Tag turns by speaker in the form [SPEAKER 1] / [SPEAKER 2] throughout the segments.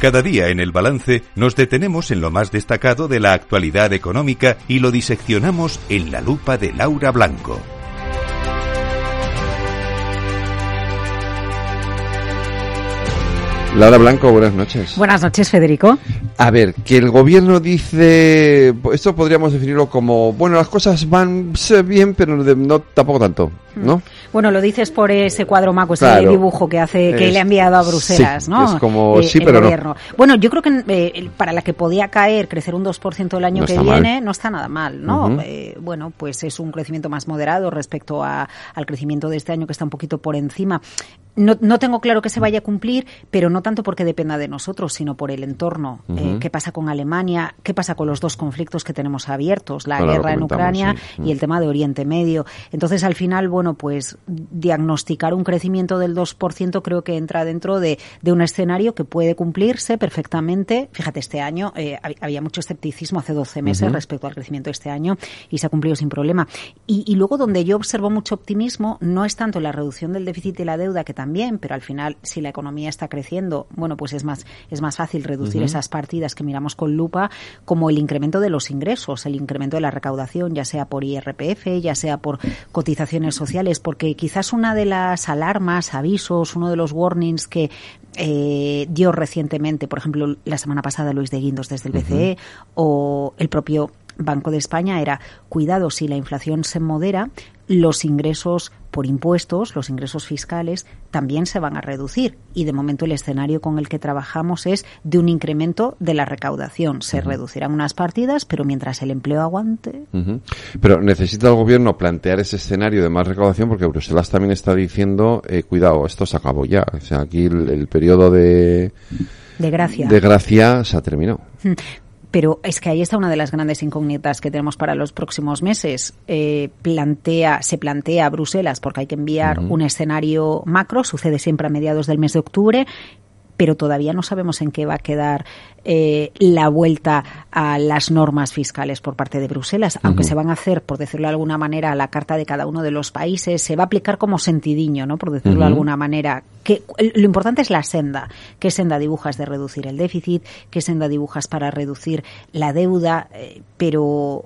[SPEAKER 1] Cada día en el balance nos detenemos en lo más destacado de la actualidad económica y lo diseccionamos en la lupa de Laura Blanco.
[SPEAKER 2] Laura Blanco, buenas noches.
[SPEAKER 3] Buenas noches, Federico.
[SPEAKER 2] A ver, que el gobierno dice, esto podríamos definirlo como, bueno, las cosas van bien, pero no tampoco tanto, ¿no?
[SPEAKER 3] Bueno, lo dices por ese cuadro maco, ese dibujo que hace que le ha enviado a Bruselas, ¿no?
[SPEAKER 2] Es como, eh, sí, pero no.
[SPEAKER 3] Bueno, yo creo que eh, para la que podía caer, crecer un 2% el año que viene, no está nada mal, ¿no? Eh, bueno, pues es un crecimiento más moderado respecto a, al crecimiento de este año que está un poquito por encima. No, no, tengo claro que se vaya a cumplir, pero no tanto porque dependa de nosotros, sino por el entorno. ¿Qué pasa con Alemania? ¿Qué pasa con los dos conflictos que tenemos abiertos? La guerra en Ucrania y el tema de Oriente Medio. Entonces, al final, bueno, pues diagnosticar un crecimiento del 2% creo que entra dentro de, un escenario que puede cumplirse perfectamente. Fíjate, este año eh, había mucho escepticismo hace 12 meses respecto al crecimiento de este año y se ha cumplido sin problema. Y, luego donde yo observo mucho optimismo no es tanto la reducción del déficit y la deuda, que también, pero al final si la economía está creciendo, bueno, pues es más, es más fácil reducir esas partidas que miramos con lupa, como el incremento de los ingresos, el incremento de la recaudación, ya sea por IRPF, ya sea por cotizaciones sociales, porque quizás una de las alarmas, avisos, uno de los warnings que eh, dio recientemente, por ejemplo, la semana pasada Luis de Guindos desde el BCE o el propio Banco de España era cuidado si la inflación se modera, los ingresos por impuestos, los ingresos fiscales, también se van a reducir. Y de momento el escenario con el que trabajamos es de un incremento de la recaudación. Se reducirán unas partidas, pero mientras el empleo aguante.
[SPEAKER 2] Pero necesita el gobierno plantear ese escenario de más recaudación porque Bruselas también está diciendo, eh, cuidado, esto se acabó ya. O sea, aquí el, periodo de...
[SPEAKER 3] De gracia.
[SPEAKER 2] De gracia se ha terminado.
[SPEAKER 3] Pero es que ahí está una de las grandes incógnitas que tenemos para los próximos meses. Eh, plantea, se plantea Bruselas porque hay que enviar un escenario macro, sucede siempre a mediados del mes de octubre, pero todavía no sabemos en qué va a quedar eh, la vuelta a las normas fiscales por parte de Bruselas, aunque se van a hacer, por decirlo de alguna manera, a la carta de cada uno de los países, se va a aplicar como sentidiño, ¿no? Por decirlo de alguna manera. Que, lo importante es la senda. ¿Qué senda dibujas de reducir el déficit? ¿Qué senda dibujas para reducir la deuda? Eh, pero,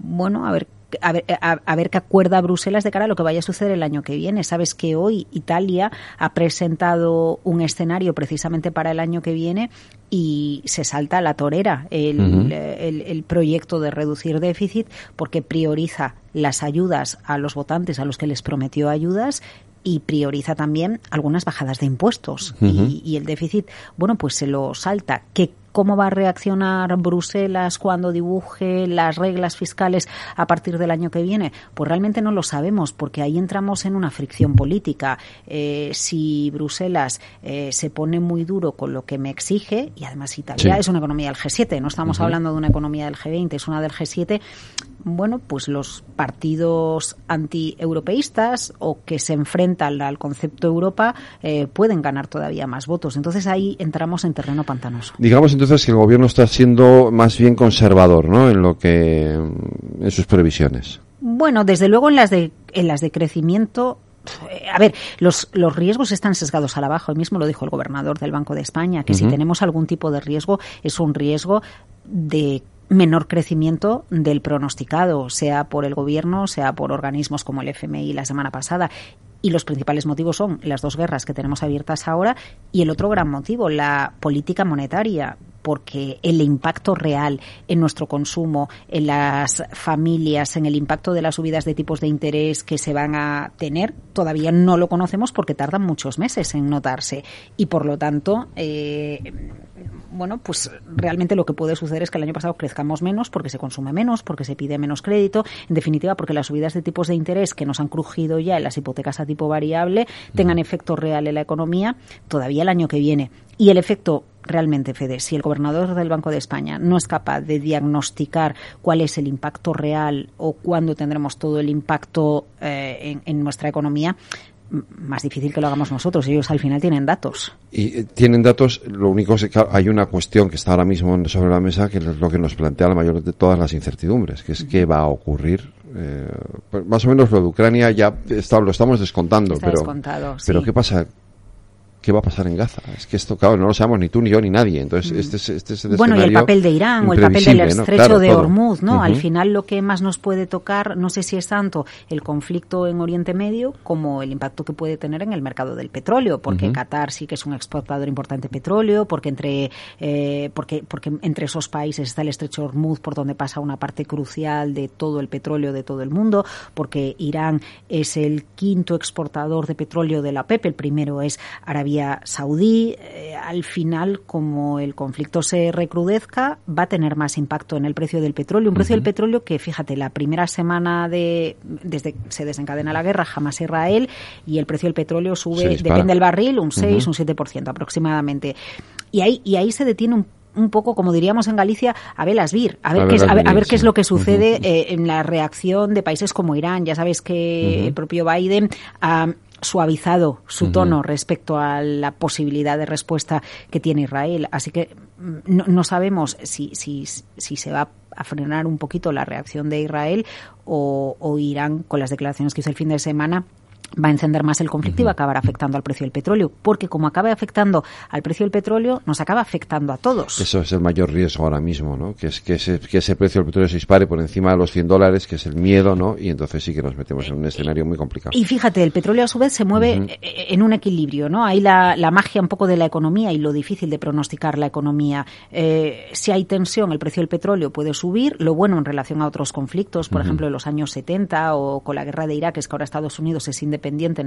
[SPEAKER 3] bueno, a ver a ver, a, ver, qué acuerda Bruselas de cara a lo que vaya a suceder el año que viene. Sabes que hoy Italia ha presentado un escenario precisamente para el año que viene y se salta a la torera el, el, proyecto de reducir déficit porque prioriza las ayudas a los votantes a los que les prometió ayudas y prioriza también algunas bajadas de impuestos y, y, el déficit, bueno, pues se lo salta. ¿Qué ¿Cómo va a reaccionar Bruselas cuando dibuje las reglas fiscales a partir del año que viene? Pues realmente no lo sabemos, porque ahí entramos en una fricción política. Eh, si Bruselas eh, se pone muy duro con lo que me exige, y además Italia es una economía del G7, no estamos hablando de una economía del G20, es una del G7, bueno, pues los partidos anti-europeístas o que se enfrentan al concepto Europa eh, pueden ganar todavía más votos. Entonces ahí entramos en terreno pantanoso.
[SPEAKER 2] Digamos entonces que el gobierno está siendo más bien conservador, ¿no? En lo que en sus previsiones.
[SPEAKER 3] Bueno, desde luego en las de en las de crecimiento a ver, los, los riesgos están sesgados a la baja. Hoy mismo lo dijo el gobernador del Banco de España, que si tenemos algún tipo de riesgo, es un riesgo de menor crecimiento del pronosticado, sea por el gobierno, sea por organismos como el FMI la semana pasada. Y los principales motivos son las dos guerras que tenemos abiertas ahora y el otro gran motivo, la política monetaria porque el impacto real en nuestro consumo, en las familias, en el impacto de las subidas de tipos de interés que se van a tener, todavía no lo conocemos porque tardan muchos meses en notarse. Y por lo tanto, eh, bueno, pues realmente lo que puede suceder es que el año pasado crezcamos menos porque se consume menos, porque se pide menos crédito, en definitiva porque las subidas de tipos de interés que nos han crujido ya en las hipotecas a tipo variable tengan efecto real en la economía todavía el año que viene. Y el efecto realmente, Fede, si el gobernador del Banco de España no es capaz de diagnosticar cuál es el impacto real o cuándo tendremos todo el impacto eh, en, nuestra economía, más difícil que lo hagamos nosotros. Ellos al final tienen datos.
[SPEAKER 2] Y eh, tienen datos, lo único es que hay una cuestión que está ahora mismo sobre la mesa que es lo que nos plantea la mayor de todas las incertidumbres, que es qué va a ocurrir. Eh, pues más o menos lo de Ucrania ya está, lo estamos descontando, pero, pero ¿qué pasa ¿qué va a pasar en Gaza? Es que esto, claro, no lo sabemos ni tú, ni yo, ni nadie. Entonces, este es, este es el
[SPEAKER 3] Bueno, y el papel de Irán o el papel del estrecho de Hormuz, ¿no? Al final lo que más nos puede tocar, no sé si es tanto el conflicto en Oriente Medio como el impacto que puede tener en el mercado del petróleo, porque Qatar sí que es un exportador importante de petróleo, porque entre, eh, porque, porque entre esos países está el estrecho de Hormuz por donde pasa una parte crucial de todo el petróleo de todo el mundo, porque Irán es el quinto exportador de petróleo de la OPEP, el primero es Arabia Saudí. Eh, al final, como el conflicto se recrudezca, va a tener más impacto en el precio del petróleo. Un precio del petróleo que, fíjate, la primera semana de desde que se desencadena la guerra, jamás Israel, y el precio del petróleo sube, depende del barril, un 6, un 7% aproximadamente. Y ahí, y ahí se detiene un un poco, como diríamos en Galicia, a velas vir, a ver, qué, es, a ver, qué es lo que sucede eh, en la reacción de países como Irán. Ya sabes que el propio Biden ha suavizado su tono respecto a la posibilidad de respuesta que tiene Israel. Así que mm, no, sabemos si, si, si se va a frenar un poquito la reacción de Israel o, o Irán, con las declaraciones que hizo el fin de semana, va a encender más el conflicto y va a acabar afectando al precio del petróleo, porque como acaba afectando al precio del petróleo, nos acaba afectando a todos.
[SPEAKER 2] Eso es el mayor riesgo ahora mismo, ¿no? Que es que ese, que ese precio del petróleo se dispare por encima de los 100 dólares, que es el miedo, ¿no? Y entonces sí que nos metemos en un escenario muy complicado.
[SPEAKER 3] Y fíjate, el petróleo a su vez se mueve en un equilibrio, ¿no? Hay la, la, magia un poco de la economía y lo difícil de pronosticar la economía. Eh, si hay tensión, el precio del petróleo puede subir. Lo bueno en relación a otros conflictos, por ejemplo, en los años 70 o con la guerra de Irak, es que ahora Estados Unidos es independiente independiente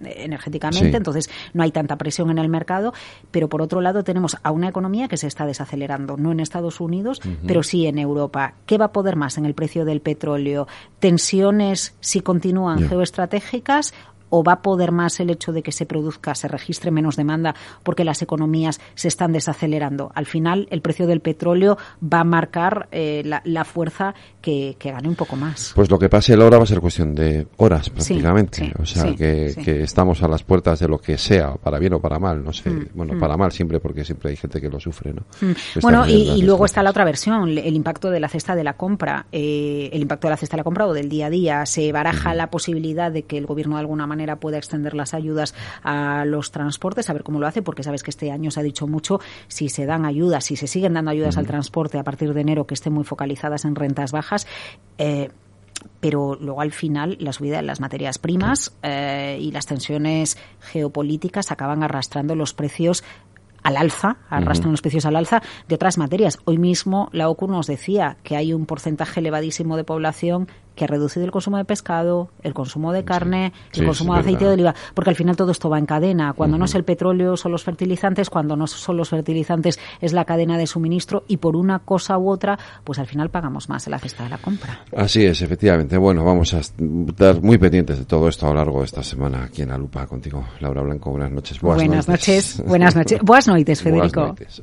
[SPEAKER 3] energéticamente, entonces no hay tanta presión en el mercado, pero por otro lado tenemos a una economía que se está desacelerando, no en Estados Unidos, pero sí en Europa. ¿Qué va a poder más en el precio del petróleo? ¿Tensiones si continúan geoestratégicas o va a poder más el hecho de que se produzca, se registre menos demanda porque las economías se están desacelerando. Al final, el precio del petróleo va a marcar eh, la, fuerza que, gane un poco más.
[SPEAKER 2] Pues lo que pase ahora va a ser cuestión de horas prácticamente. o sea, que, estamos a las puertas de lo que sea, para bien o para mal, no sé. Mm, bueno, mm. para mal siempre porque siempre hay gente que lo sufre, ¿no?
[SPEAKER 3] Mm. Bueno, y, luego está la otra versión, el impacto de la cesta de la compra. Eh, el impacto de la cesta de la compra o del día a día. Se baraja la posibilidad de que el gobierno de alguna manera pueda extender las ayudas a los transportes, a ver cómo lo hace, porque sabes que este año se ha dicho mucho si se dan ayudas, si se siguen dando ayudas al transporte a partir de enero que estén muy focalizadas en rentas bajas. Eh, pero luego al final la subida de las materias primas eh, y las tensiones geopolíticas acaban arrastrando los precios al alza, arrastran los precios al alza de otras materias. Hoy mismo la OCU nos decía que hay un porcentaje elevadísimo de población que ha reducido el consumo de pescado, el consumo de carne, el consumo de aceite de oliva, porque al final todo esto va en cadena. Cuando no es el petróleo son los fertilizantes, cuando no son los fertilizantes es la cadena de suministro y por una cosa u otra, pues al final pagamos más en la cesta de la compra.
[SPEAKER 2] Así es, efectivamente. Bueno, vamos a estar muy pendientes de todo esto a lo largo de esta semana aquí en la lupa contigo, Laura Blanco. Buenas noches.
[SPEAKER 3] buenas noches. Buenas noches. Buenas noches, Federico. Buenas noches.